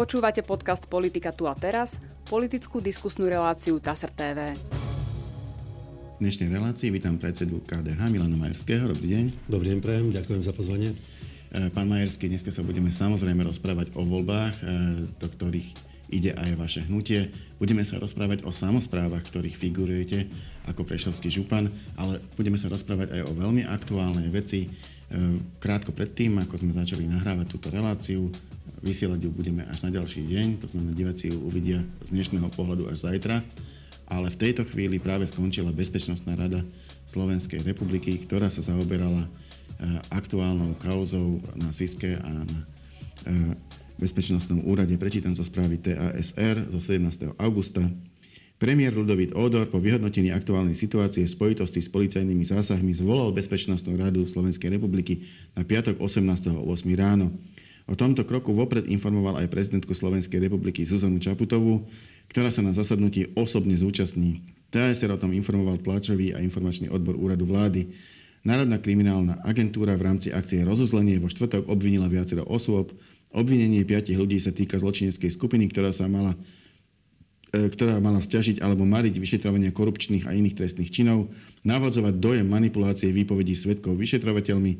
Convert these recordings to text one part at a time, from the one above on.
Počúvate podcast Politika tu a teraz, politickú diskusnú reláciu TASR TV. V dnešnej relácii vítam predsedu KDH Milana Majerského. Dobrý deň. Dobrý deň, prejem, ďakujem za pozvanie. E, pán Majerský, dnes sa budeme samozrejme rozprávať o voľbách, e, do ktorých ide aj vaše hnutie. Budeme sa rozprávať o samozprávach, ktorých figurujete ako prešovský župan, ale budeme sa rozprávať aj o veľmi aktuálnej veci. E, krátko predtým, ako sme začali nahrávať túto reláciu, Vysielať ju budeme až na ďalší deň, to znamená diváci ju uvidia z dnešného pohľadu až zajtra. Ale v tejto chvíli práve skončila Bezpečnostná rada Slovenskej republiky, ktorá sa zaoberala eh, aktuálnou kauzou na SISKE a na eh, Bezpečnostnom úrade. Prečítam zo správy TASR zo 17. augusta. Premiér Ludovít Odor po vyhodnotení aktuálnej situácie v spojitosti s policajnými zásahmi zvolal Bezpečnostnú radu Slovenskej republiky na piatok 18.8. ráno. O tomto kroku vopred informoval aj prezidentku Slovenskej republiky Zuzanu Čaputovú, ktorá sa na zasadnutí osobne zúčastní. TASR o tom informoval tlačový a informačný odbor úradu vlády. Národná kriminálna agentúra v rámci akcie Rozuzlenie vo štvrtok obvinila viacero osôb. Obvinenie piatich ľudí sa týka zločineckej skupiny, ktorá sa mala e, ktorá mala stiažiť alebo mariť vyšetrovanie korupčných a iných trestných činov, navodzovať dojem manipulácie výpovedí svetkov vyšetrovateľmi,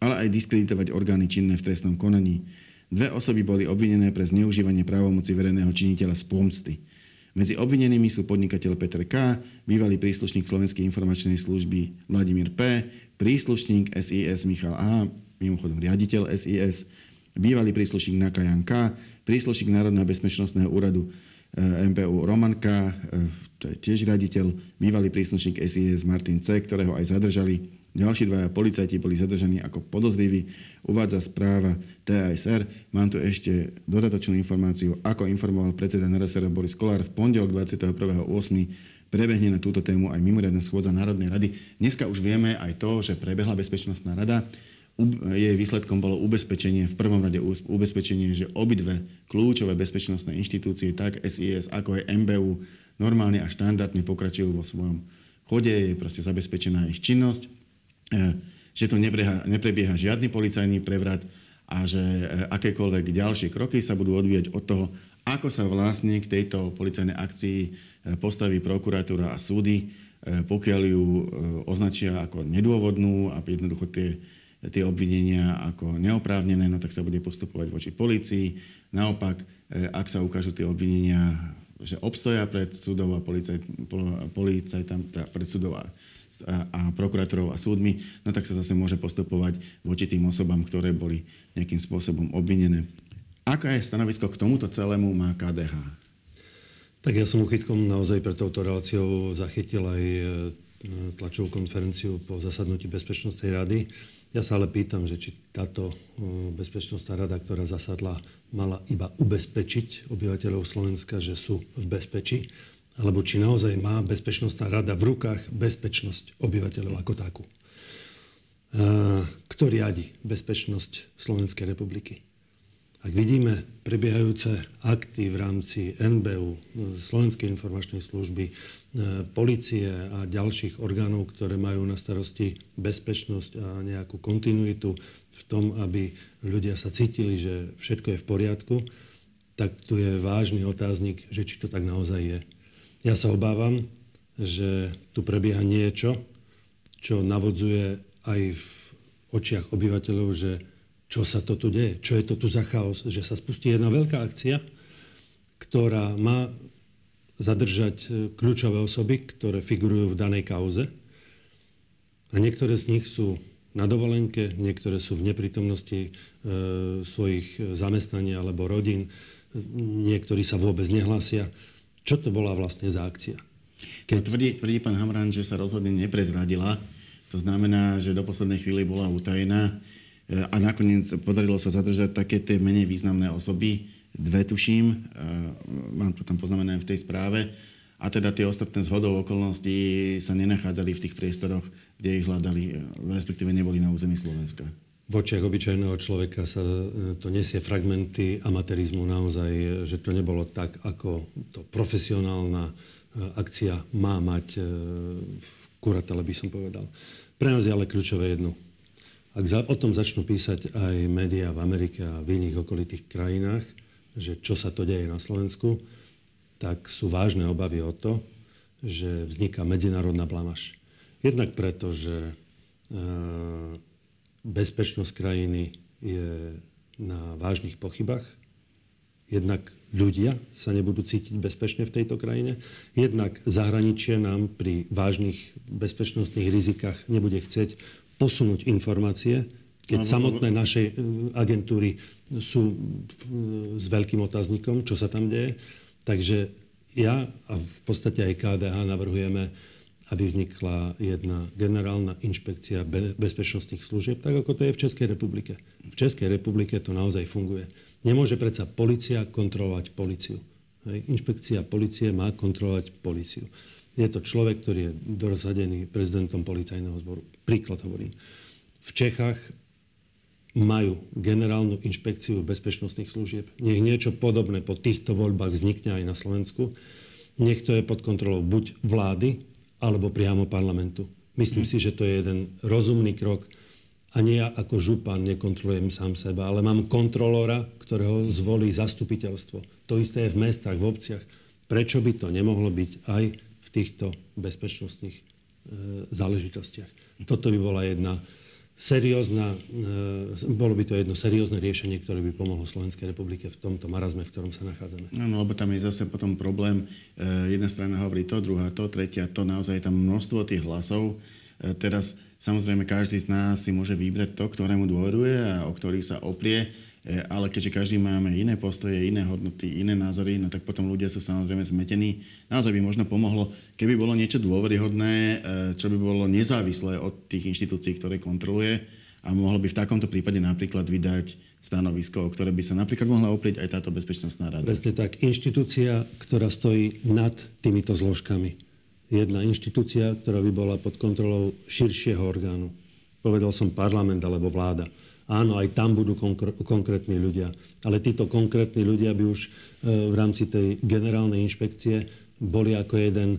ale aj diskreditovať orgány činné v trestnom konaní. Dve osoby boli obvinené pre zneužívanie právomoci verejného činiteľa z pomsty. Medzi obvinenými sú podnikateľ Petr K., bývalý príslušník Slovenskej informačnej služby Vladimír P., príslušník SIS Michal A., mimochodom riaditeľ SIS, bývalý príslušník Nakajan K., príslušník Národného bezpečnostného úradu eh, MPU Roman K., eh, to je tiež riaditeľ, bývalý príslušník SIS Martin C., ktorého aj zadržali, ďalší dvaja policajti boli zadržaní ako podozriví, uvádza správa TASR. Mám tu ešte dodatočnú informáciu, ako informoval predseda NRSR Boris Kolár v pondelok 21.8. prebehne na túto tému aj mimoriadna schôdza Národnej rady. Dneska už vieme aj to, že prebehla Bezpečnostná rada. Jej výsledkom bolo ubezpečenie, v prvom rade ubezpečenie, že obidve kľúčové bezpečnostné inštitúcie, tak SIS ako aj MBU, normálne a štandardne pokračujú vo svojom chode, je proste zabezpečená ich činnosť že tu neprebieha, neprebieha žiadny policajný prevrat a že e, akékoľvek ďalšie kroky sa budú odvíjať od toho, ako sa vlastne k tejto policajnej akcii e, postaví prokuratúra a súdy, pokiaľ ju označia ako nedôvodnú a jednoducho tie, tie obvinenia ako neoprávnené, no tak sa bude postupovať voči policii. Naopak, ak sa ukážu tie obvinenia, že obstoja pred súdov a policajt, policajt tam, teda pred súdov a a prokurátorov a súdmi, no tak sa zase môže postupovať voči tým osobám, ktoré boli nejakým spôsobom obvinené. Aká je stanovisko k tomuto celému má KDH? Tak ja som uchytkom naozaj pre touto reláciou zachytil aj e, tlačovú konferenciu po zasadnutí Bezpečnostnej rady. Ja sa ale pýtam, že či táto e, Bezpečnostná rada, ktorá zasadla, mala iba ubezpečiť obyvateľov Slovenska, že sú v bezpečí, alebo či naozaj má Bezpečnostná rada v rukách bezpečnosť obyvateľov ako takú. Kto riadi bezpečnosť Slovenskej republiky? Ak vidíme prebiehajúce akty v rámci NBU, Slovenskej informačnej služby, policie a ďalších orgánov, ktoré majú na starosti bezpečnosť a nejakú kontinuitu v tom, aby ľudia sa cítili, že všetko je v poriadku, tak tu je vážny otáznik, že či to tak naozaj je. Ja sa obávam, že tu prebieha niečo, čo navodzuje aj v očiach obyvateľov, že čo sa to tu deje, čo je to tu za chaos, že sa spustí jedna veľká akcia, ktorá má zadržať e, kľúčové osoby, ktoré figurujú v danej kauze. A niektoré z nich sú na dovolenke, niektoré sú v neprítomnosti e, svojich zamestnaní alebo rodín, niektorí sa vôbec nehlásia. Čo to bola vlastne za akcia? Keď tvrdí, tvrdí pán Hamran, že sa rozhodne neprezradila, to znamená, že do poslednej chvíli bola utajená e, a nakoniec podarilo sa zadržať také tie menej významné osoby, dve tuším, e, mám to tam poznamenané v tej správe, a teda tie ostatné zhodov okolností sa nenachádzali v tých priestoroch, kde ich hľadali, e, respektíve neboli na území Slovenska v očiach obyčajného človeka sa e, to nesie fragmenty amatérizmu naozaj, že to nebolo tak, ako to profesionálna e, akcia má mať e, v kuratele, by som povedal. Pre nás je ale kľúčové jedno. Ak za, o tom začnú písať aj médiá v Amerike a v iných okolitých krajinách, že čo sa to deje na Slovensku, tak sú vážne obavy o to, že vzniká medzinárodná blamaž. Jednak preto, že e, bezpečnosť krajiny je na vážnych pochybách. Jednak ľudia sa nebudú cítiť bezpečne v tejto krajine. Jednak zahraničie nám pri vážnych bezpečnostných rizikách nebude chcieť posunúť informácie, keď no, samotné naše e, agentúry sú e, s veľkým otáznikom, čo sa tam deje. Takže ja a v podstate aj KDH navrhujeme, aby vznikla jedna generálna inšpekcia bezpečnostných služieb, tak ako to je v Českej republike. V Českej republike to naozaj funguje. Nemôže predsa policia kontrolovať policiu. Inšpekcia policie má kontrolovať policiu. Je to človek, ktorý je dorosadený prezidentom policajného zboru. Príklad hovorím. V Čechách majú generálnu inšpekciu bezpečnostných služieb. Nech niečo podobné po týchto voľbách vznikne aj na Slovensku. Nech to je pod kontrolou buď vlády, alebo priamo parlamentu. Myslím si, že to je jeden rozumný krok. A nie ja ako župan nekontrolujem sám seba, ale mám kontrolóra, ktorého zvolí zastupiteľstvo. To isté je v mestách, v obciach. Prečo by to nemohlo byť aj v týchto bezpečnostných e, záležitostiach? Toto by bola jedna seriózna, e, bolo by to jedno seriózne riešenie, ktoré by pomohlo Slovenskej republike v tomto marazme, v ktorom sa nachádzame. Áno, lebo tam je zase potom problém. E, jedna strana hovorí to, druhá to, tretia to. Naozaj je tam množstvo tých hlasov. E, teraz samozrejme každý z nás si môže vybrať to, ktorému dôveruje a o ktorý sa oprie. E, ale keďže každý máme iné postoje, iné hodnoty, iné názory, no tak potom ľudia sú samozrejme zmetení. Naozaj by možno pomohlo, keby bolo niečo dôveryhodné, e, čo by bolo nezávislé od tých inštitúcií, ktoré kontroluje a mohlo by v takomto prípade napríklad vydať stanovisko, o ktoré by sa napríklad mohla oprieť aj táto bezpečnostná rada. Presne tak. Inštitúcia, ktorá stojí nad týmito zložkami. Jedna inštitúcia, ktorá by bola pod kontrolou širšieho orgánu. Povedal som parlament alebo vláda. Áno, aj tam budú konkr- konkrétni ľudia. Ale títo konkrétni ľudia by už e, v rámci tej generálnej inšpekcie boli ako jeden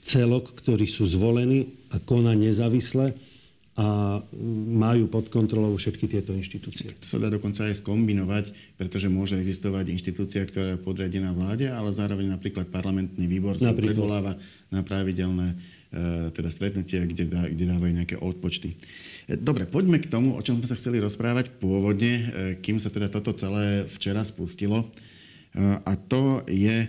celok, ktorí sú zvolení a koná nezávisle a majú pod kontrolou všetky tieto inštitúcie. To sa dá dokonca aj skombinovať, pretože môže existovať inštitúcia, ktorá je podriadená vláde, ale zároveň napríklad parlamentný výbor sa predvoláva na pravidelné E, teda stretnutia, kde, dá, kde dávajú nejaké odpočty. E, dobre, poďme k tomu, o čom sme sa chceli rozprávať pôvodne, e, kým sa teda toto celé včera spustilo. A to je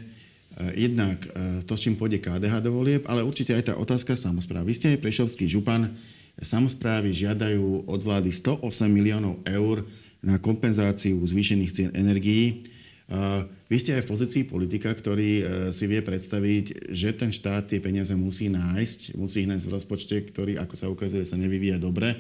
jednak to, s čím pôjde KDH do volieb, ale určite aj tá otázka samozpráv. Vy ste aj Prešovský župan. Samozprávy žiadajú od vlády 108 miliónov eur na kompenzáciu zvýšených cien energií. Vy ste aj v pozícii politika, ktorý e, si vie predstaviť, že ten štát tie peniaze musí nájsť, musí ich nájsť v rozpočte, ktorý, ako sa ukazuje, sa nevyvíja dobre. E,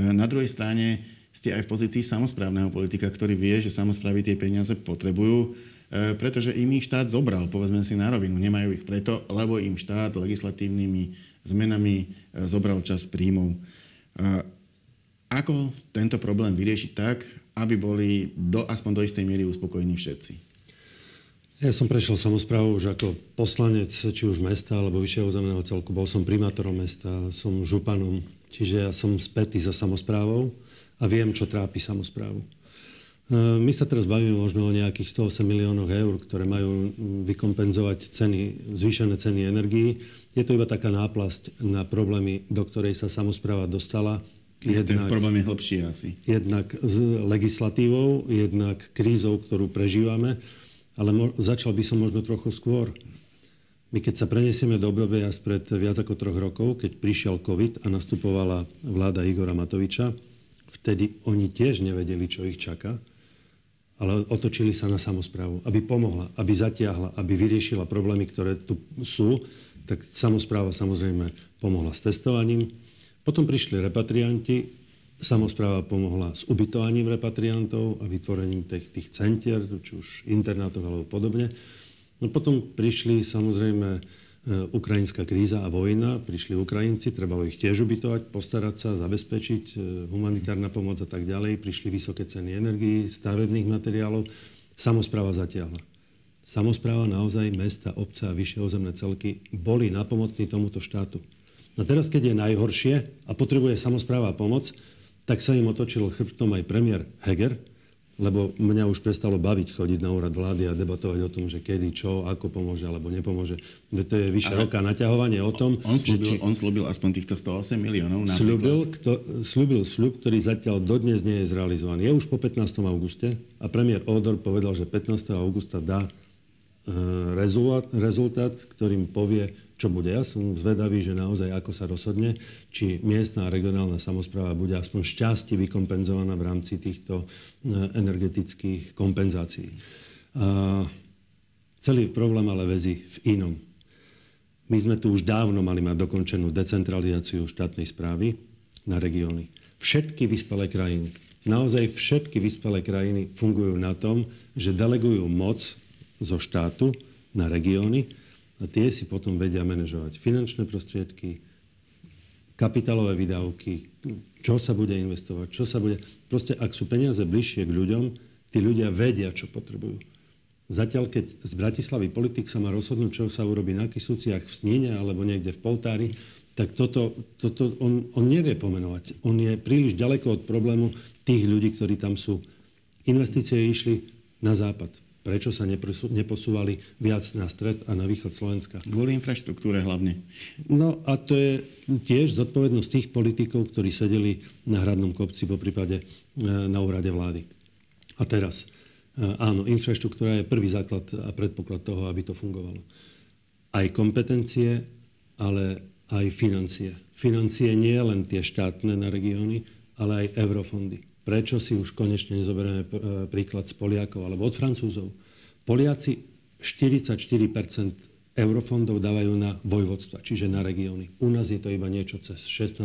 na druhej strane ste aj v pozícii samozprávneho politika, ktorý vie, že samozprávy tie peniaze potrebujú, e, pretože im ich štát zobral, povedzme si na rovinu. Nemajú ich preto, lebo im štát legislatívnymi zmenami zobral čas príjmov. Ako tento problém vyriešiť tak, aby boli do, aspoň do istej miery uspokojení všetci. Ja som prešiel samozprávu už ako poslanec, či už mesta alebo vyššieho územného celku. Bol som primátorom mesta, som županom, čiže ja som spätý za samozprávou a viem, čo trápi samozprávu. E, my sa teraz bavíme možno o nejakých 108 miliónoch eur, ktoré majú vykompenzovať ceny, zvýšené ceny energií. Je to iba taká náplasť na problémy, do ktorej sa samozpráva dostala Jednak, Ten problém je hlbší asi. Jednak s legislatívou, jednak krízou, ktorú prežívame, ale mo- začal by som možno trochu skôr. My keď sa prenesieme do obdobia spred viac ako troch rokov, keď prišiel COVID a nastupovala vláda Igora Matoviča, vtedy oni tiež nevedeli, čo ich čaká, ale otočili sa na samozprávu, aby pomohla, aby zatiahla, aby vyriešila problémy, ktoré tu sú, tak samozpráva samozrejme pomohla s testovaním, potom prišli repatrianti, samozpráva pomohla s ubytovaním repatriantov a vytvorením tých, tých centier, či už internátov alebo podobne. No potom prišli samozrejme ukrajinská kríza a vojna, prišli Ukrajinci, trebalo ich tiež ubytovať, postarať sa, zabezpečiť, e, humanitárna pomoc a tak ďalej. Prišli vysoké ceny energií, stavebných materiálov. Samozpráva zatiahla. Samozpráva naozaj, mesta, obce a vyššie ozemné celky boli napomocní tomuto štátu. No teraz, keď je najhoršie a potrebuje samozpráva pomoc, tak sa im otočil chrbtom aj premiér Heger, lebo mňa už prestalo baviť chodiť na úrad vlády a debatovať o tom, že kedy, čo, ako pomôže alebo nepomôže. To je vyše Ale roka naťahovanie o tom... On slúbil, či, on slúbil aspoň týchto 108 miliónov slúbil, kto, slúbil sľub, ktorý zatiaľ dodnes nie je zrealizovaný. Je už po 15. auguste a premiér Odor povedal, že 15. augusta dá e, rezultát, rezultát, ktorým povie, čo bude. Ja som zvedavý, že naozaj ako sa rozhodne, či miestna a regionálna samozpráva bude aspoň šťastie vykompenzovaná v rámci týchto e, energetických kompenzácií. Celý problém ale vezí v inom. My sme tu už dávno mali mať dokončenú decentralizáciu štátnej správy na regióny. Všetky vyspelé krajiny, naozaj všetky vyspelé krajiny fungujú na tom, že delegujú moc zo štátu na regióny a tie si potom vedia manažovať finančné prostriedky, kapitálové výdavky, čo sa bude investovať, čo sa bude... Proste, ak sú peniaze bližšie k ľuďom, tí ľudia vedia, čo potrebujú. Zatiaľ, keď z Bratislavy politik sa má rozhodnúť, čo sa urobí na Kisúciach v Sníne alebo niekde v Poltári, tak toto, toto on, on nevie pomenovať. On je príliš ďaleko od problému tých ľudí, ktorí tam sú. Investície išli na západ. Prečo sa neposúvali viac na stred a na východ Slovenska? Kvôli infraštruktúre hlavne. No a to je tiež zodpovednosť tých politikov, ktorí sedeli na hradnom kopci po prípade e, na úrade vlády. A teraz, e, áno, infraštruktúra je prvý základ a predpoklad toho, aby to fungovalo. Aj kompetencie, ale aj financie. Financie nie len tie štátne na regióny, ale aj eurofondy. Prečo si už konečne nezoberieme e, príklad z Poliakov alebo od Francúzov? Poliaci 44% eurofondov dávajú na vojvodstva, čiže na regióny. U nás je to iba niečo cez 16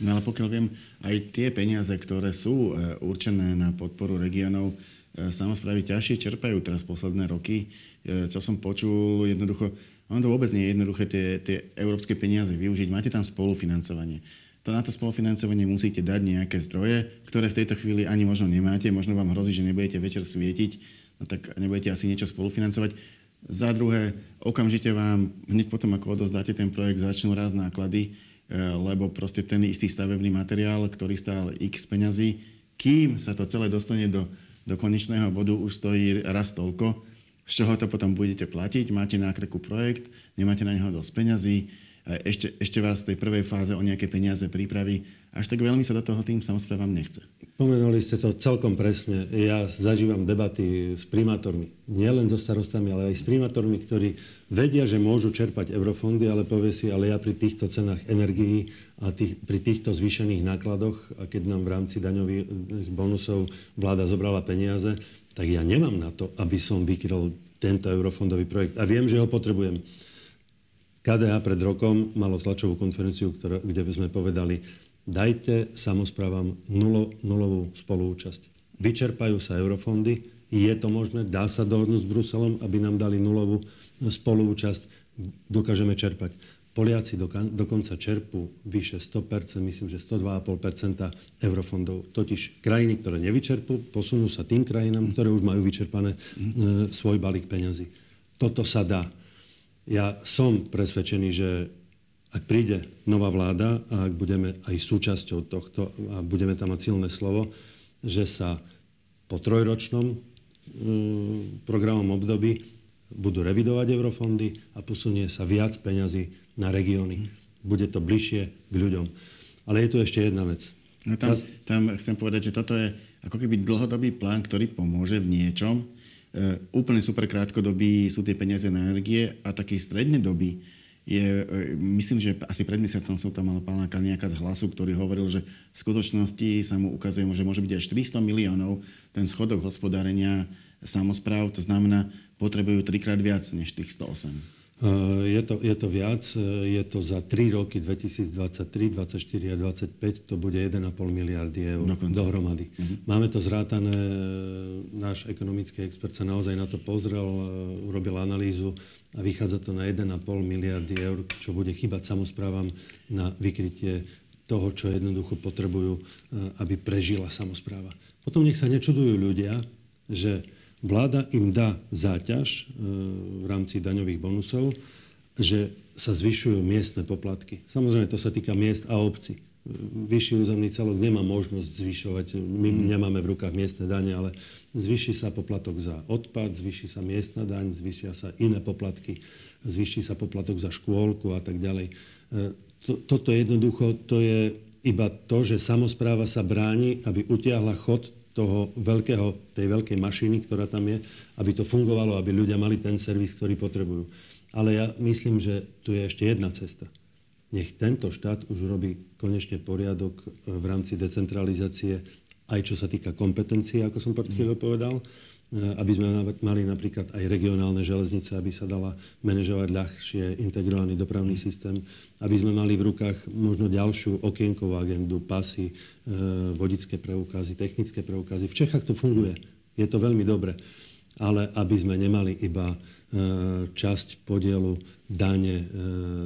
No ale pokiaľ viem, aj tie peniaze, ktoré sú e, určené na podporu regiónov, e, samozprávy ťažšie čerpajú teraz posledné roky. Čo som počul, jednoducho, ono to vôbec nie je jednoduché tie, tie európske peniaze využiť. Máte tam spolufinancovanie to na to spolufinancovanie musíte dať nejaké zdroje, ktoré v tejto chvíli ani možno nemáte. Možno vám hrozí, že nebudete večer svietiť, no tak nebudete asi niečo spolufinancovať. Za druhé, okamžite vám, hneď potom, ako odozdáte ten projekt, začnú raz náklady, e, lebo proste ten istý stavebný materiál, ktorý stál x peňazí, kým sa to celé dostane do, do konečného bodu, už stojí raz toľko, z čoho to potom budete platiť, máte na krku projekt, nemáte na neho dosť peňazí, ešte, ešte vás v tej prvej fáze o nejaké peniaze pripraví. Až tak veľmi sa do toho tým samozprávam nechce. Pomenuli ste to celkom presne. Ja zažívam debaty s primátormi. Nielen so starostami, ale aj s primátormi, ktorí vedia, že môžu čerpať eurofondy, ale povie si, ale ja pri týchto cenách energií a tých, pri týchto zvýšených nákladoch, a keď nám v rámci daňových bonusov vláda zobrala peniaze, tak ja nemám na to, aby som vykryl tento eurofondový projekt. A viem, že ho potrebujem. KDH pred rokom malo tlačovú konferenciu, ktoré, kde sme povedali, dajte samozprávam nulo, nulovú spoluúčasť. Vyčerpajú sa eurofondy, je to možné, dá sa dohodnúť s Bruselom, aby nám dali nulovú spoluúčasť, dokážeme čerpať. Poliaci dokonca čerpú vyše 100%, myslím, že 102,5% eurofondov. Totiž krajiny, ktoré nevyčerpú, posunú sa tým krajinám, ktoré už majú vyčerpané e, svoj balík peňazí. Toto sa dá. Ja som presvedčený, že ak príde nová vláda a ak budeme aj súčasťou tohto a budeme tam mať silné slovo, že sa po trojročnom mm, programom období budú revidovať eurofondy a posunie sa viac peňazí na regióny. Bude to bližšie k ľuďom. Ale je tu ešte jedna vec. No tam, tam chcem povedať, že toto je ako keby dlhodobý plán, ktorý pomôže v niečom, úplne super krátkodobí sú tie peniaze na energie a taký stredne doby je, e, myslím, že asi pred mesiacom som tam mal pána Kalniaka z hlasu, ktorý hovoril, že v skutočnosti sa mu ukazuje, že môže byť až 400 miliónov ten schodok hospodárenia samozpráv, to znamená, potrebujú trikrát viac než tých 108. Je to, je to viac, je to za 3 roky 2023, 2024 a 2025, to bude 1,5 miliardy eur Dokonca. dohromady. Uh-huh. Máme to zrátané, náš ekonomický expert sa naozaj na to pozrel, urobil analýzu a vychádza to na 1,5 miliardy eur, čo bude chýbať samozprávam na vykrytie toho, čo jednoducho potrebujú, aby prežila samozpráva. Potom nech sa nečudujú ľudia, že vláda im dá záťaž e, v rámci daňových bonusov, že sa zvyšujú miestne poplatky. Samozrejme, to sa týka miest a obcí. vyšší územný celok nemá možnosť zvyšovať, my mm. nemáme v rukách miestne dane, ale zvyši sa poplatok za odpad, zvyši sa miestna daň, zvyšia sa iné poplatky, zvyši sa poplatok za škôlku a tak ďalej. E, to, toto jednoducho, to je iba to, že samozpráva sa bráni, aby utiahla chod toho veľkého, tej veľkej mašiny, ktorá tam je, aby to fungovalo, aby ľudia mali ten servis, ktorý potrebujú. Ale ja myslím, že tu je ešte jedna cesta. Nech tento štát už robí konečne poriadok e, v rámci decentralizácie, aj čo sa týka kompetencií, ako som pred chvíľou povedal, e, aby sme mali napríklad aj regionálne železnice, aby sa dala manažovať ľahšie integrovaný dopravný systém, aby sme mali v rukách možno ďalšiu okienkovú agendu, pasy, e, vodické preukazy, technické preukazy. V Čechách to funguje, je to veľmi dobre, ale aby sme nemali iba časť podielu dane e,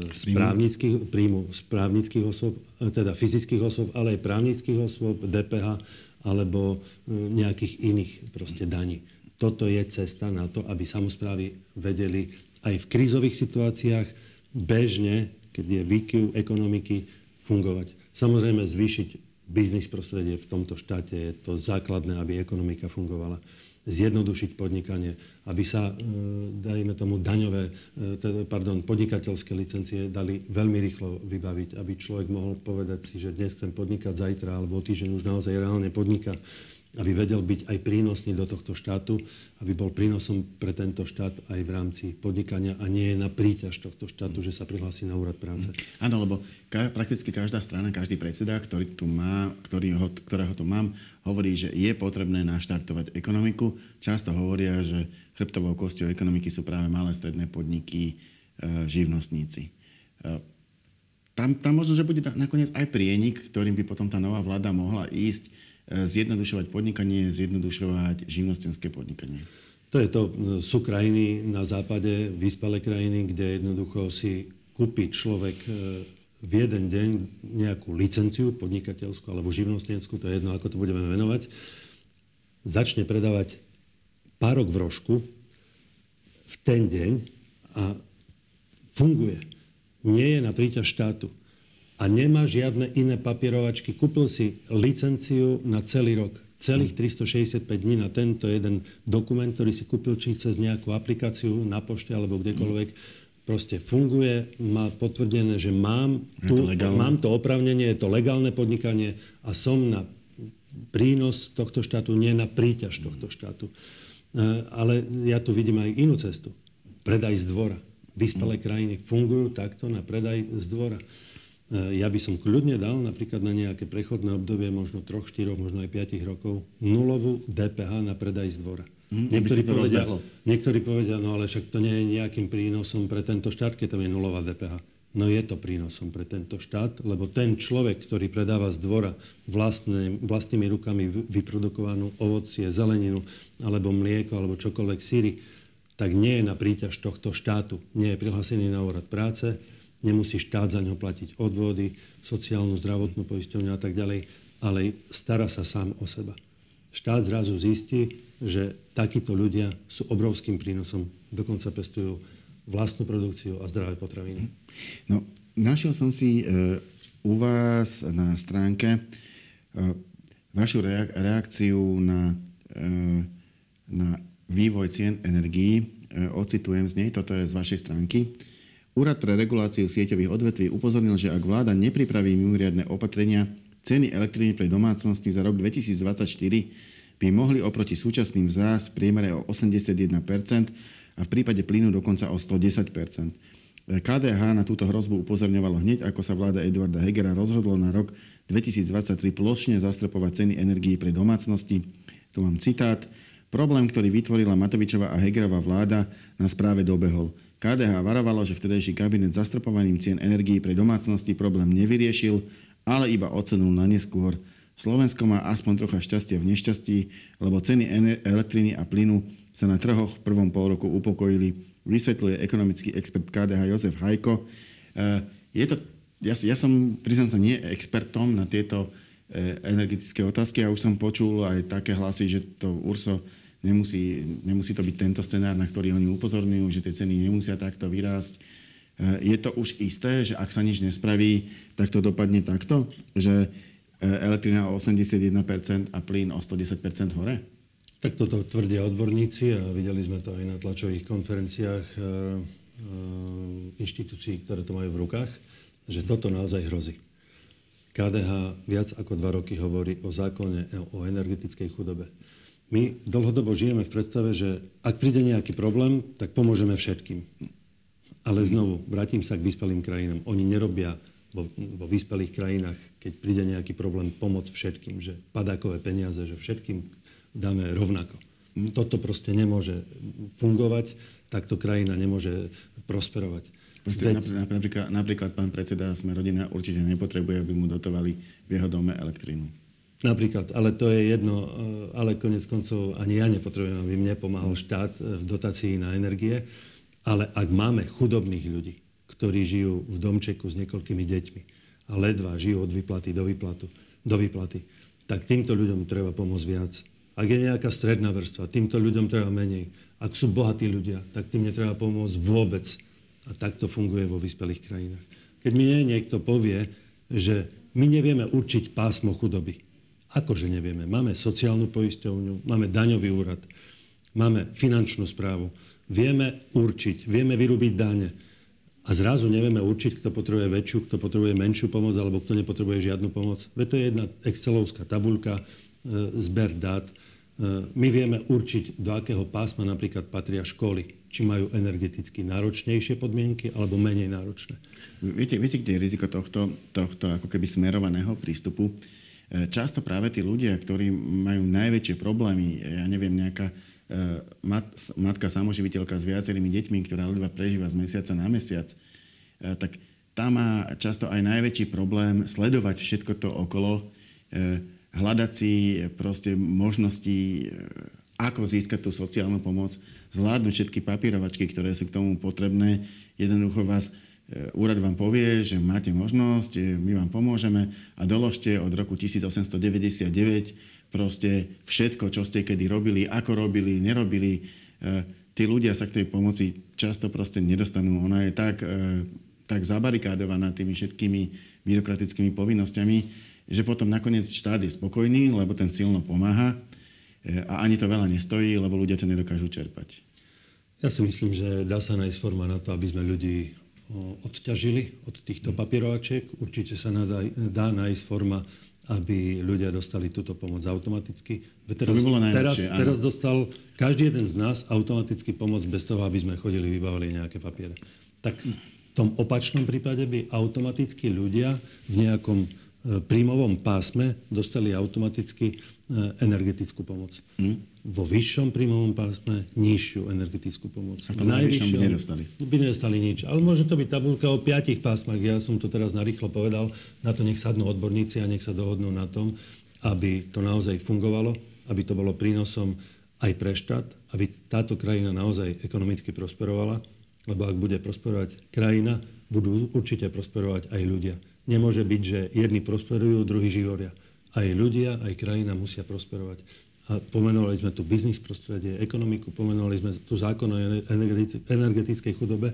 z právnických, príjmu z právnických osôb, e, teda fyzických osôb, ale aj právnických osôb, DPH alebo e, nejakých iných proste daní. Toto je cesta na to, aby samozprávy vedeli aj v krízových situáciách bežne, keď je výkyv ekonomiky, fungovať. Samozrejme zvýšiť biznis prostredie v tomto štáte je to základné, aby ekonomika fungovala zjednodušiť podnikanie, aby sa, e, dajme tomu, daňové, e, pardon, podnikateľské licencie dali veľmi rýchlo vybaviť, aby človek mohol povedať si, že dnes chcem podnikať zajtra alebo o týždeň už naozaj reálne podniká aby vedel byť aj prínosný do tohto štátu, aby bol prínosom pre tento štát aj v rámci podnikania a nie na príťaž tohto štátu, že sa prihlási na úrad práce. Áno, lebo ka- prakticky každá strana, každý predseda, ktorý tu má, ktorý ho, ktorého tu mám, hovorí, že je potrebné naštartovať ekonomiku. Často hovoria, že chrbtovou kosťou ekonomiky sú práve malé stredné podniky, e, živnostníci. E, tam, tam možno, že bude nakoniec aj prienik, ktorým by potom tá nová vláda mohla ísť zjednodušovať podnikanie, zjednodušovať živnostenské podnikanie? To je to. Sú krajiny na západe, vyspelé krajiny, kde jednoducho si kúpi človek e, v jeden deň nejakú licenciu podnikateľskú alebo živnostenskú, to je jedno, ako to budeme venovať, začne predávať párok v rožku v ten deň a funguje. Nie je na príťaž štátu a nemá žiadne iné papierovačky. Kúpil si licenciu na celý rok. Celých 365 dní na tento jeden dokument, ktorý si kúpil či cez nejakú aplikáciu na pošte alebo kdekoľvek, proste funguje, má potvrdené, že mám, tu, mám to opravnenie, je to legálne podnikanie a som na prínos tohto štátu, nie na príťaž tohto štátu. E, ale ja tu vidím aj inú cestu. Predaj z dvora. Vyspelé krajiny fungujú takto na predaj z dvora. E, ja by som kľudne dal napríklad na nejaké prechodné obdobie, možno 3, 4, možno aj 5 rokov, nulovú DPH na predaj z dvora. Mm, niektorí, povedia, niektorí povedia, no ale však to nie je nejakým prínosom pre tento štát, keď tam je nulová DPH. No je to prínosom pre tento štát, lebo ten človek, ktorý predáva z dvora vlastné, vlastnými rukami vyprodukovanú ovocie, zeleninu, alebo mlieko, alebo čokoľvek síry, tak nie je na príťaž tohto štátu. Nie je prihlásený na úrad práce, nemusí štát za ňo platiť odvody, sociálnu, zdravotnú poisťovňu a tak ďalej, ale stará sa sám o seba. Štát zrazu zistí, že takíto ľudia sú obrovským prínosom, dokonca pestujú vlastnú produkciu a zdravé potraviny. No, našiel som si e, u vás na stránke e, vašu reakciu na, e, na vývoj cien energií. E, ocitujem z nej, toto je z vašej stránky. Úrad pre reguláciu sieťových odvetví upozornil, že ak vláda nepripraví mimoriadne opatrenia, ceny elektriny pre domácnosti za rok 2024 by mohli oproti súčasným vzrásť v priemere o 81% a v prípade plynu dokonca o 110% KDH na túto hrozbu upozorňovalo hneď, ako sa vláda Eduarda Hegera rozhodlo na rok 2023 plošne zastrepovať ceny energií pre domácnosti. Tu mám citát. Problém, ktorý vytvorila Matovičová a Hegerová vláda, na správe dobehol. KDH varovalo, že vtedajší kabinet zastrpovaním cien energií pre domácnosti problém nevyriešil, ale iba ocenul na neskôr. Slovensko má aspoň trocha šťastia v nešťastí, lebo ceny elektriny a plynu sa na trhoch v prvom pol roku upokojili, vysvetľuje ekonomický expert KDH Jozef Hajko. E, je to, ja, ja som, priznám sa, nie expertom na tieto energetické otázky. Ja už som počul aj také hlasy, že to URSO Nemusí, nemusí to byť tento scenár, na ktorý oni upozorňujú, že tie ceny nemusia takto vyrásť. je to už isté, že ak sa nič nespraví, tak to dopadne takto, že elektrina o 81% a plyn o 110% hore? Tak toto tvrdia odborníci a videli sme to aj na tlačových konferenciách e, e, inštitúcií, ktoré to majú v rukách, že toto naozaj hrozí. KDH viac ako dva roky hovorí o zákone o energetickej chudobe. My dlhodobo žijeme v predstave, že ak príde nejaký problém, tak pomôžeme všetkým. Ale znovu, vrátim sa k vyspelým krajinám. Oni nerobia vo, vo vyspelých krajinách, keď príde nejaký problém, pomoc všetkým, že padákové peniaze, že všetkým dáme rovnako. Toto proste nemôže fungovať, takto krajina nemôže prosperovať. Proste napríklad, napríklad pán predseda sme rodina určite nepotrebuje, aby mu dotovali v jeho dome elektrínu. Napríklad, ale to je jedno, eh, ale konec koncov ani ja nepotrebujem, aby mne pomáhal štát v dotácii na energie, ale ak máme chudobných ľudí, ktorí žijú v domčeku s niekoľkými deťmi a ledva žijú od výplaty do, výplatu, do výplaty, tak týmto ľuďom treba pomôcť viac. Ak je nejaká stredná vrstva, týmto ľuďom treba menej. Ak sú bohatí ľudia, tak tým netreba pomôcť vôbec. A tak to funguje vo vyspelých krajinách. Keď mi niekto povie, že my nevieme určiť pásmo chudoby. Akože nevieme? Máme sociálnu poisťovňu, máme daňový úrad, máme finančnú správu. Vieme určiť, vieme vyrúbiť dane. A zrazu nevieme určiť, kto potrebuje väčšiu, kto potrebuje menšiu pomoc, alebo kto nepotrebuje žiadnu pomoc. Veď to je jedna excelovská tabulka, e, zber dát. E, my vieme určiť, do akého pásma napríklad patria školy. Či majú energeticky náročnejšie podmienky alebo menej náročné. Viete, viete kde je riziko tohto, tohto ako keby smerovaného prístupu? E, často práve tí ľudia, ktorí majú najväčšie problémy, ja neviem, nejaká e, mat, matka samoživiteľka s viacerými deťmi, ktorá ledva prežíva z mesiaca na mesiac, tak tá má často aj najväčší problém sledovať všetko to okolo, hľadať si proste možnosti, e, ako získať tú sociálnu pomoc, zvládnuť všetky papírovačky, ktoré sú k tomu potrebné. Jednoducho vás e, úrad vám povie, že máte možnosť, e, my vám pomôžeme a doložte od roku 1899 proste všetko, čo ste kedy robili, ako robili, nerobili. Tí ľudia sa k tej pomoci často proste nedostanú. Ona je tak, tak zabarikádovaná tými všetkými byrokratickými povinnosťami, že potom nakoniec štát je spokojný, lebo ten silno pomáha e, a ani to veľa nestojí, lebo ľudia to nedokážu čerpať. Ja si myslím, že dá sa nájsť forma na to, aby sme ľudí odťažili od týchto papierovačiek. Určite sa dá, dá nájsť forma, aby ľudia dostali túto pomoc automaticky. Teraz, to by bolo teraz, teraz dostal každý jeden z nás automaticky pomoc bez toho, aby sme chodili vybavili nejaké papiere. Tak v tom opačnom prípade by automaticky ľudia v nejakom príjmovom pásme dostali automaticky e, energetickú pomoc. Hmm. Vo vyššom príjmovom pásme nižšiu energetickú pomoc. A v najvyššom by nedostali? By nedostali nič. Ale môže to byť tabulka o piatich pásmach. Ja som to teraz narýchlo povedal. Na to nech sadnú odborníci a nech sa dohodnú na tom, aby to naozaj fungovalo, aby to bolo prínosom aj pre štát, aby táto krajina naozaj ekonomicky prosperovala, lebo ak bude prosperovať krajina, budú určite prosperovať aj ľudia. Nemôže byť, že jedni prosperujú, druhí živoria. Aj ľudia, aj krajina musia prosperovať. A pomenovali sme tu biznis prostredie, ekonomiku, pomenovali sme tu zákon o energetickej chudobe,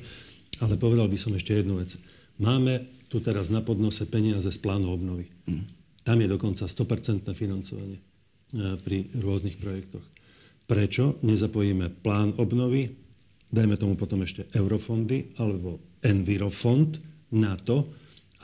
ale povedal by som ešte jednu vec. Máme tu teraz na podnose peniaze z plánu obnovy. Mm. Tam je dokonca 100% financovanie e, pri rôznych projektoch. Prečo nezapojíme plán obnovy, dajme tomu potom ešte eurofondy alebo envirofond na to,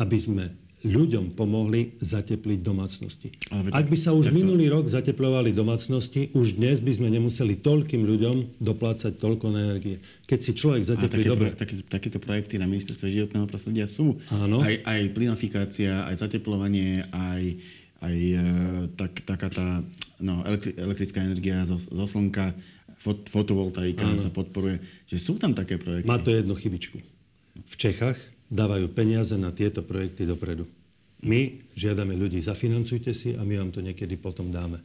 aby sme ľuďom pomohli zatepliť domácnosti. Ak by sa už minulý rok zateplovali domácnosti, už dnes by sme nemuseli toľkým ľuďom doplácať toľko na energie. Keď si človek zateplí dobre... také, takéto projekty na ministerstve životného prostredia sú. Áno. Aj, aj plinofikácia, aj zateplovanie, aj, aj e, tak, taká tá no, elektrická energia zo, zo slnka, fot, fotovoltaika Áno. sa podporuje. Že sú tam také projekty. Má to jednu chybičku. V Čechách dávajú peniaze na tieto projekty dopredu. My žiadame ľudí, zafinancujte si a my vám to niekedy potom dáme.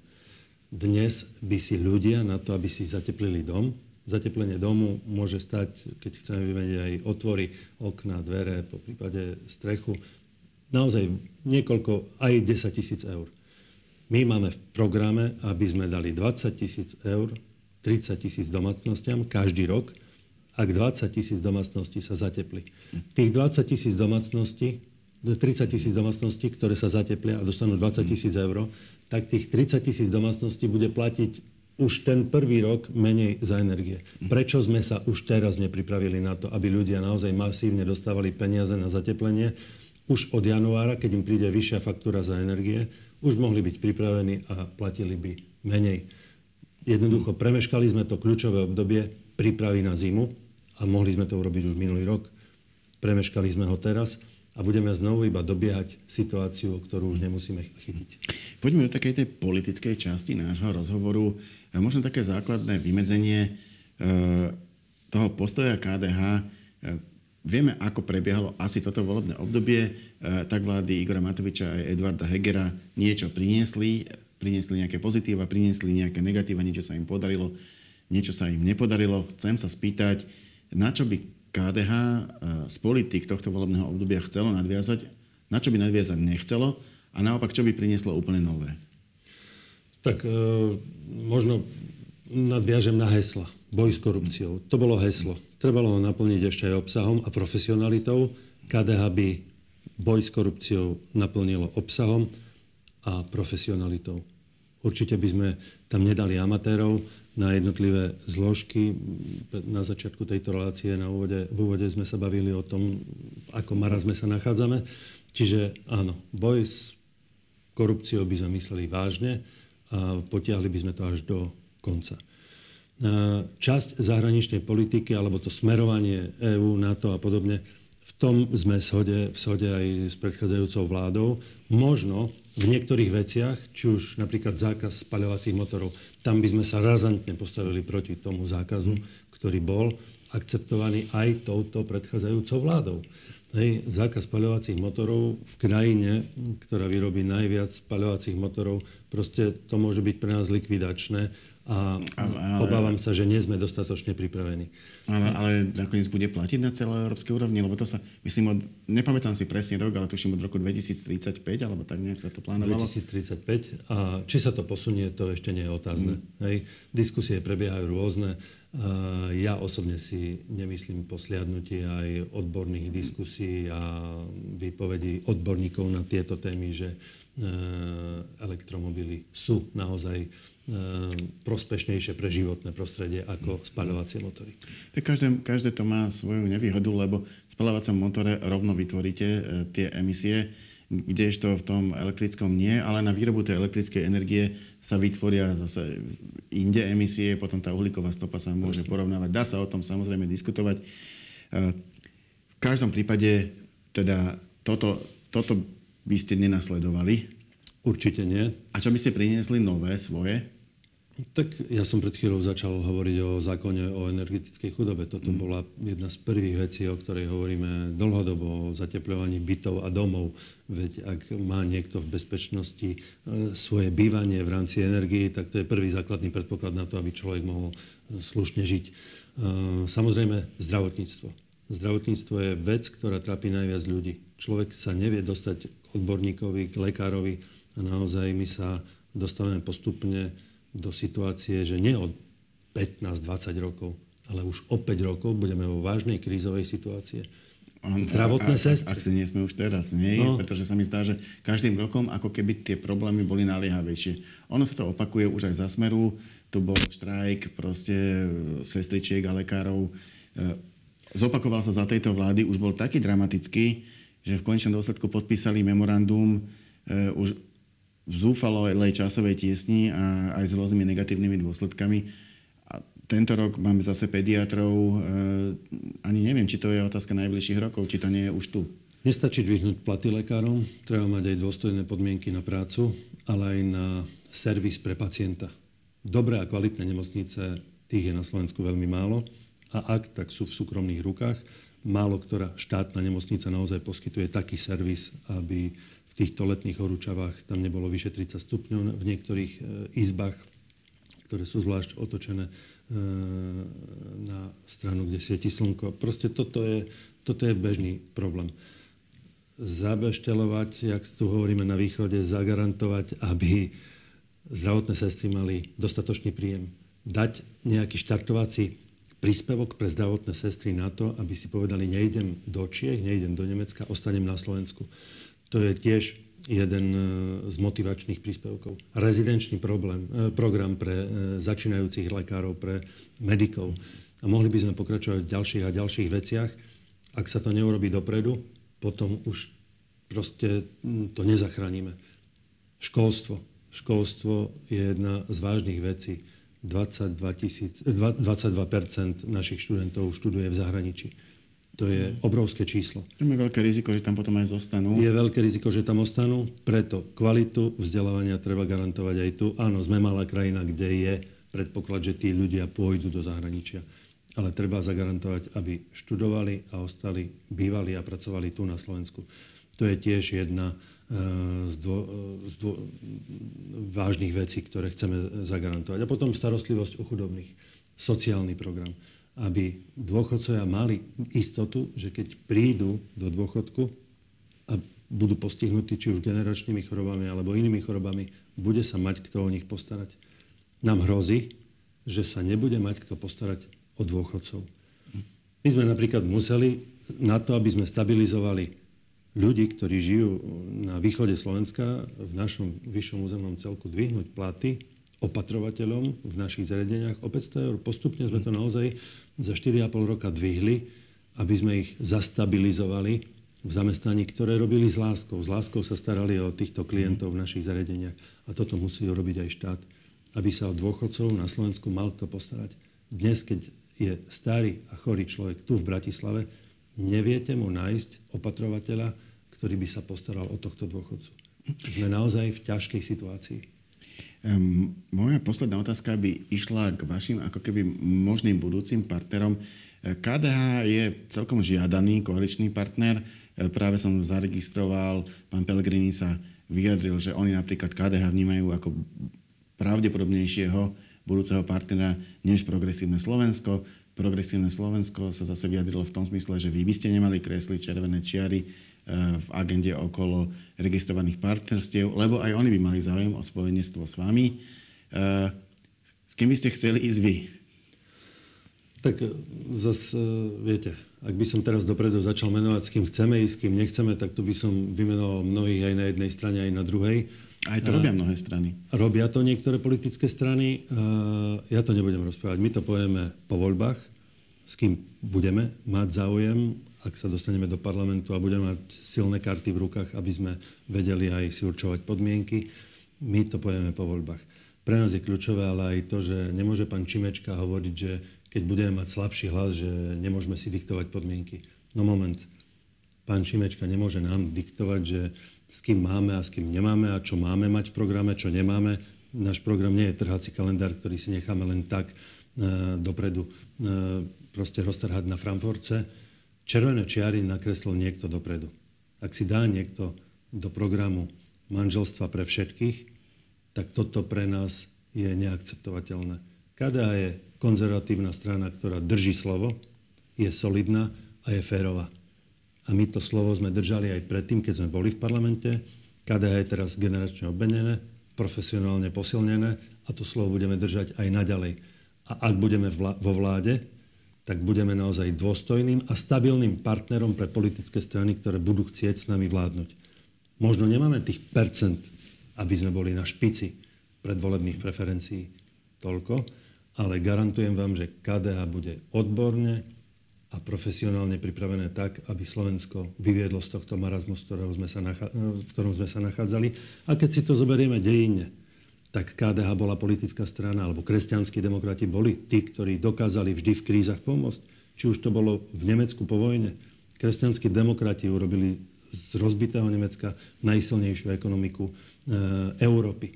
Dnes by si ľudia na to, aby si zateplili dom, zateplenie domu môže stať, keď chceme vymeniť aj otvory, okna, dvere, po prípade strechu, naozaj niekoľko, aj 10 tisíc eur. My máme v programe, aby sme dali 20 tisíc eur 30 tisíc domácnostiam každý rok, ak 20 tisíc domácností sa zatepli. Tých 20 tisíc domácností, 30 tisíc domácností, ktoré sa zateplia a dostanú 20 tisíc eur, tak tých 30 tisíc domácností bude platiť už ten prvý rok menej za energie. Prečo sme sa už teraz nepripravili na to, aby ľudia naozaj masívne dostávali peniaze na zateplenie? Už od januára, keď im príde vyššia faktúra za energie, už mohli byť pripravení a platili by menej. Jednoducho premeškali sme to kľúčové obdobie prípravy na zimu a mohli sme to urobiť už minulý rok. Premeškali sme ho teraz a budeme znovu iba dobiehať situáciu, ktorú už nemusíme chytiť. Poďme do takej tej politickej časti nášho rozhovoru. E, možno také základné vymedzenie e, toho postoja KDH. E, vieme, ako prebiehalo asi toto volebné obdobie. Tak vlády Igora Matoviča aj Edvarda Hegera niečo priniesli priniesli nejaké pozitíva, priniesli nejaké negatíva, niečo sa im podarilo, niečo sa im nepodarilo. Chcem sa spýtať, na čo by KDH e, z politik tohto volebného obdobia chcelo nadviazať, na čo by nadviazať nechcelo a naopak, čo by prinieslo úplne nové? Tak e, možno nadviažem na hesla. Boj s korupciou. To bolo heslo. Trebalo ho naplniť ešte aj obsahom a profesionalitou. KDH by boj s korupciou naplnilo obsahom a profesionalitou. Určite by sme tam nedali amatérov na jednotlivé zložky. Na začiatku tejto relácie na úvode, v úvode sme sa bavili o tom, ako marazme sa nachádzame. Čiže áno, boj s korupciou by sme mysleli vážne a potiahli by sme to až do konca. Časť zahraničnej politiky alebo to smerovanie EÚ, NATO a podobne, v tom sme v shode, v shode aj s predchádzajúcou vládou. Možno v niektorých veciach, či už napríklad zákaz spaľovacích motorov, tam by sme sa razantne postavili proti tomu zákazu, ktorý bol akceptovaný aj touto predchádzajúcou vládou. Hej, zákaz spaľovacích motorov v krajine, ktorá vyrobí najviac spaľovacích motorov, proste to môže byť pre nás likvidačné a ale, obávam sa, že nie sme dostatočne pripravení. Ale, ale nakoniec bude platiť na celé európskej úrovni, lebo to sa, myslím, od, nepamätám si presne rok, ale tuším od roku 2035, alebo tak nejak sa to plánovalo. 2035 a či sa to posunie, to ešte nie je otázne. Mm. Hej. Diskusie prebiehajú rôzne. Ja osobne si nemyslím posliadnutie aj odborných diskusí a výpovedí odborníkov na tieto témy, že elektromobily sú naozaj Ehm, prospešnejšie pre životné prostredie ako spaľovacie motory. Tak každé, každé to má svoju nevýhodu, lebo v spaľovacom motore rovno vytvoríte e, tie emisie, kdežto v tom elektrickom nie, ale na výrobu tej elektrickej energie sa vytvoria zase inde emisie, potom tá uhlíková stopa sa môže Presne. porovnávať. Dá sa o tom samozrejme diskutovať. E, v každom prípade teda toto, toto by ste nenasledovali. Určite nie. A čo by ste priniesli nové svoje? Tak ja som pred chvíľou začal hovoriť o zákone o energetickej chudobe. Toto mm. bola jedna z prvých vecí, o ktorej hovoríme dlhodobo, o zatepľovaní bytov a domov. Veď ak má niekto v bezpečnosti e, svoje bývanie v rámci energii, tak to je prvý základný predpoklad na to, aby človek mohol e, slušne žiť. E, samozrejme, zdravotníctvo. Zdravotníctvo je vec, ktorá trápi najviac ľudí. Človek sa nevie dostať k odborníkovi, k lekárovi a naozaj my sa dostávame postupne do situácie, že nie od 15-20 rokov, ale už o 5 rokov budeme vo vážnej krízovej situácie. Zdravotné sestry. Ak si nie sme už teraz, nie? No. Pretože sa mi zdá, že každým rokom ako keby tie problémy boli naliehavejšie. Ono sa to opakuje už aj za smeru. Tu bol štrajk proste sestričiek a lekárov. Zopakoval sa za tejto vlády, už bol taký dramatický, že v konečnom dôsledku podpísali memorandum e, už v zúfalej časovej tiesni a aj s rôznymi negatívnymi dôsledkami. A tento rok máme zase pediatrov. E, ani neviem, či to je otázka najbližších rokov, či to nie je už tu. Nestačí dvihnúť platy lekárom, treba mať aj dôstojné podmienky na prácu, ale aj na servis pre pacienta. Dobré a kvalitné nemocnice, tých je na Slovensku veľmi málo a ak, tak sú v súkromných rukách. Málo ktorá štátna nemocnica naozaj poskytuje taký servis, aby týchto letných horúčavách tam nebolo vyše 30 stupňov v niektorých e, izbách, ktoré sú zvlášť otočené e, na stranu, kde svieti slnko. Proste toto je, toto je bežný problém. Zabeštelovať, jak tu hovoríme na východe, zagarantovať, aby zdravotné sestry mali dostatočný príjem. Dať nejaký štartovací príspevok pre zdravotné sestry na to, aby si povedali, nejdem do Čiech, nejdem do Nemecka, ostanem na Slovensku. To je tiež jeden e, z motivačných príspevkov. Rezidenčný problém, e, program pre e, začínajúcich lekárov, pre medikov. A mohli by sme pokračovať v ďalších a ďalších veciach. Ak sa to neurobi dopredu, potom už proste to nezachránime. Školstvo. Školstvo je jedna z vážnych vecí. 22, tisíc, 22% našich študentov študuje v zahraničí. To je obrovské číslo. Je veľké riziko, že tam potom aj zostanú. Je veľké riziko, že tam ostanú, preto kvalitu vzdelávania treba garantovať aj tu. Áno, sme malá krajina, kde je predpoklad, že tí ľudia pôjdu do zahraničia. Ale treba zagarantovať, aby študovali a ostali, bývali a pracovali tu na Slovensku. To je tiež jedna e, z, dvo, z dvo, vážnych vecí, ktoré chceme zagarantovať. A potom starostlivosť o chudobných. Sociálny program aby dôchodcovia mali istotu, že keď prídu do dôchodku a budú postihnutí či už generačnými chorobami alebo inými chorobami, bude sa mať kto o nich postarať. Nám hrozí, že sa nebude mať kto postarať o dôchodcov. My sme napríklad museli na to, aby sme stabilizovali ľudí, ktorí žijú na východe Slovenska, v našom vyššom územnom celku, dvihnúť platy opatrovateľom v našich zariadeniach o 500 eur. Postupne sme to naozaj za 4,5 roka dvihli, aby sme ich zastabilizovali v zamestnaní, ktoré robili s láskou. S láskou sa starali o týchto klientov v našich zariadeniach. A toto musí urobiť aj štát, aby sa o dôchodcov na Slovensku mal kto postarať. Dnes, keď je starý a chorý človek tu v Bratislave, neviete mu nájsť opatrovateľa, ktorý by sa postaral o tohto dôchodcu. Sme naozaj v ťažkej situácii. Um, moja posledná otázka by išla k vašim ako keby možným budúcim partnerom. KDH je celkom žiadaný koaličný partner. E, práve som zaregistroval, pán Pellegrini sa vyjadril, že oni napríklad KDH vnímajú ako pravdepodobnejšieho budúceho partnera než progresívne Slovensko. Progresívne Slovensko sa zase vyjadrilo v tom zmysle, že vy by ste nemali kresliť červené čiary v agende okolo registrovaných partnerstiev, lebo aj oni by mali záujem o spojenectvo s vami. Eh, s kým by ste chceli ísť vy? Tak eh, zase, viete, ak by som teraz dopredu začal menovať, s kým chceme ísť, s kým nechceme, tak to by som vymenoval mnohých aj na jednej strane, aj na druhej. Aj to robia mnohé strany. Robia to niektoré politické strany. Ja to nebudem rozprávať. My to povieme po voľbách, s kým budeme mať záujem ak sa dostaneme do parlamentu a budeme mať silné karty v rukách, aby sme vedeli aj si určovať podmienky, my to povieme po voľbách. Pre nás je kľúčové ale aj to, že nemôže pán Čimečka hovoriť, že keď budeme mať slabší hlas, že nemôžeme si diktovať podmienky. No moment, pán Čimečka nemôže nám diktovať, že s kým máme a s kým nemáme a čo máme mať v programe, čo nemáme. Náš program nie je trhací kalendár, ktorý si necháme len tak e, dopredu e, proste roztrhať na Frankfurtce Červené čiary nakreslil niekto dopredu. Ak si dá niekto do programu manželstva pre všetkých, tak toto pre nás je neakceptovateľné. KDA je konzervatívna strana, ktorá drží slovo, je solidná a je férová. A my to slovo sme držali aj predtým, keď sme boli v parlamente. KDA je teraz generačne obmenené, profesionálne posilnené a to slovo budeme držať aj naďalej. A ak budeme vo vláde, tak budeme naozaj dôstojným a stabilným partnerom pre politické strany, ktoré budú chcieť s nami vládnuť. Možno nemáme tých percent, aby sme boli na špici predvolebných preferencií toľko, ale garantujem vám, že KDH bude odborne a profesionálne pripravené tak, aby Slovensko vyviedlo z tohto marazmu, v ktorom sme sa nachádzali. A keď si to zoberieme dejinne, tak KDH bola politická strana, alebo kresťanskí demokrati boli tí, ktorí dokázali vždy v krízach pomôcť. Či už to bolo v Nemecku po vojne. Kresťanskí demokrati urobili z rozbitého Nemecka najsilnejšiu ekonomiku e, Európy.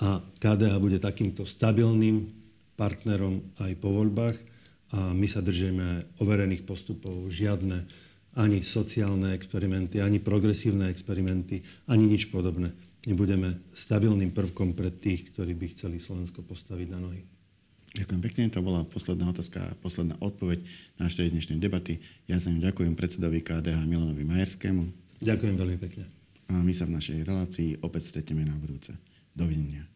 A KDH bude takýmto stabilným partnerom aj po voľbách a my sa držíme overených postupov, žiadne ani sociálne experimenty, ani progresívne experimenty, ani nič podobné nebudeme stabilným prvkom pre tých, ktorí by chceli Slovensko postaviť na nohy. Ďakujem pekne, to bola posledná otázka a posledná odpoveď na dnešnej debaty. Ja sa ďakujem predsedovi KDH Milanovi Majerskému. Ďakujem veľmi pekne. A my sa v našej relácii opäť stretneme na budúce. Dovidenia.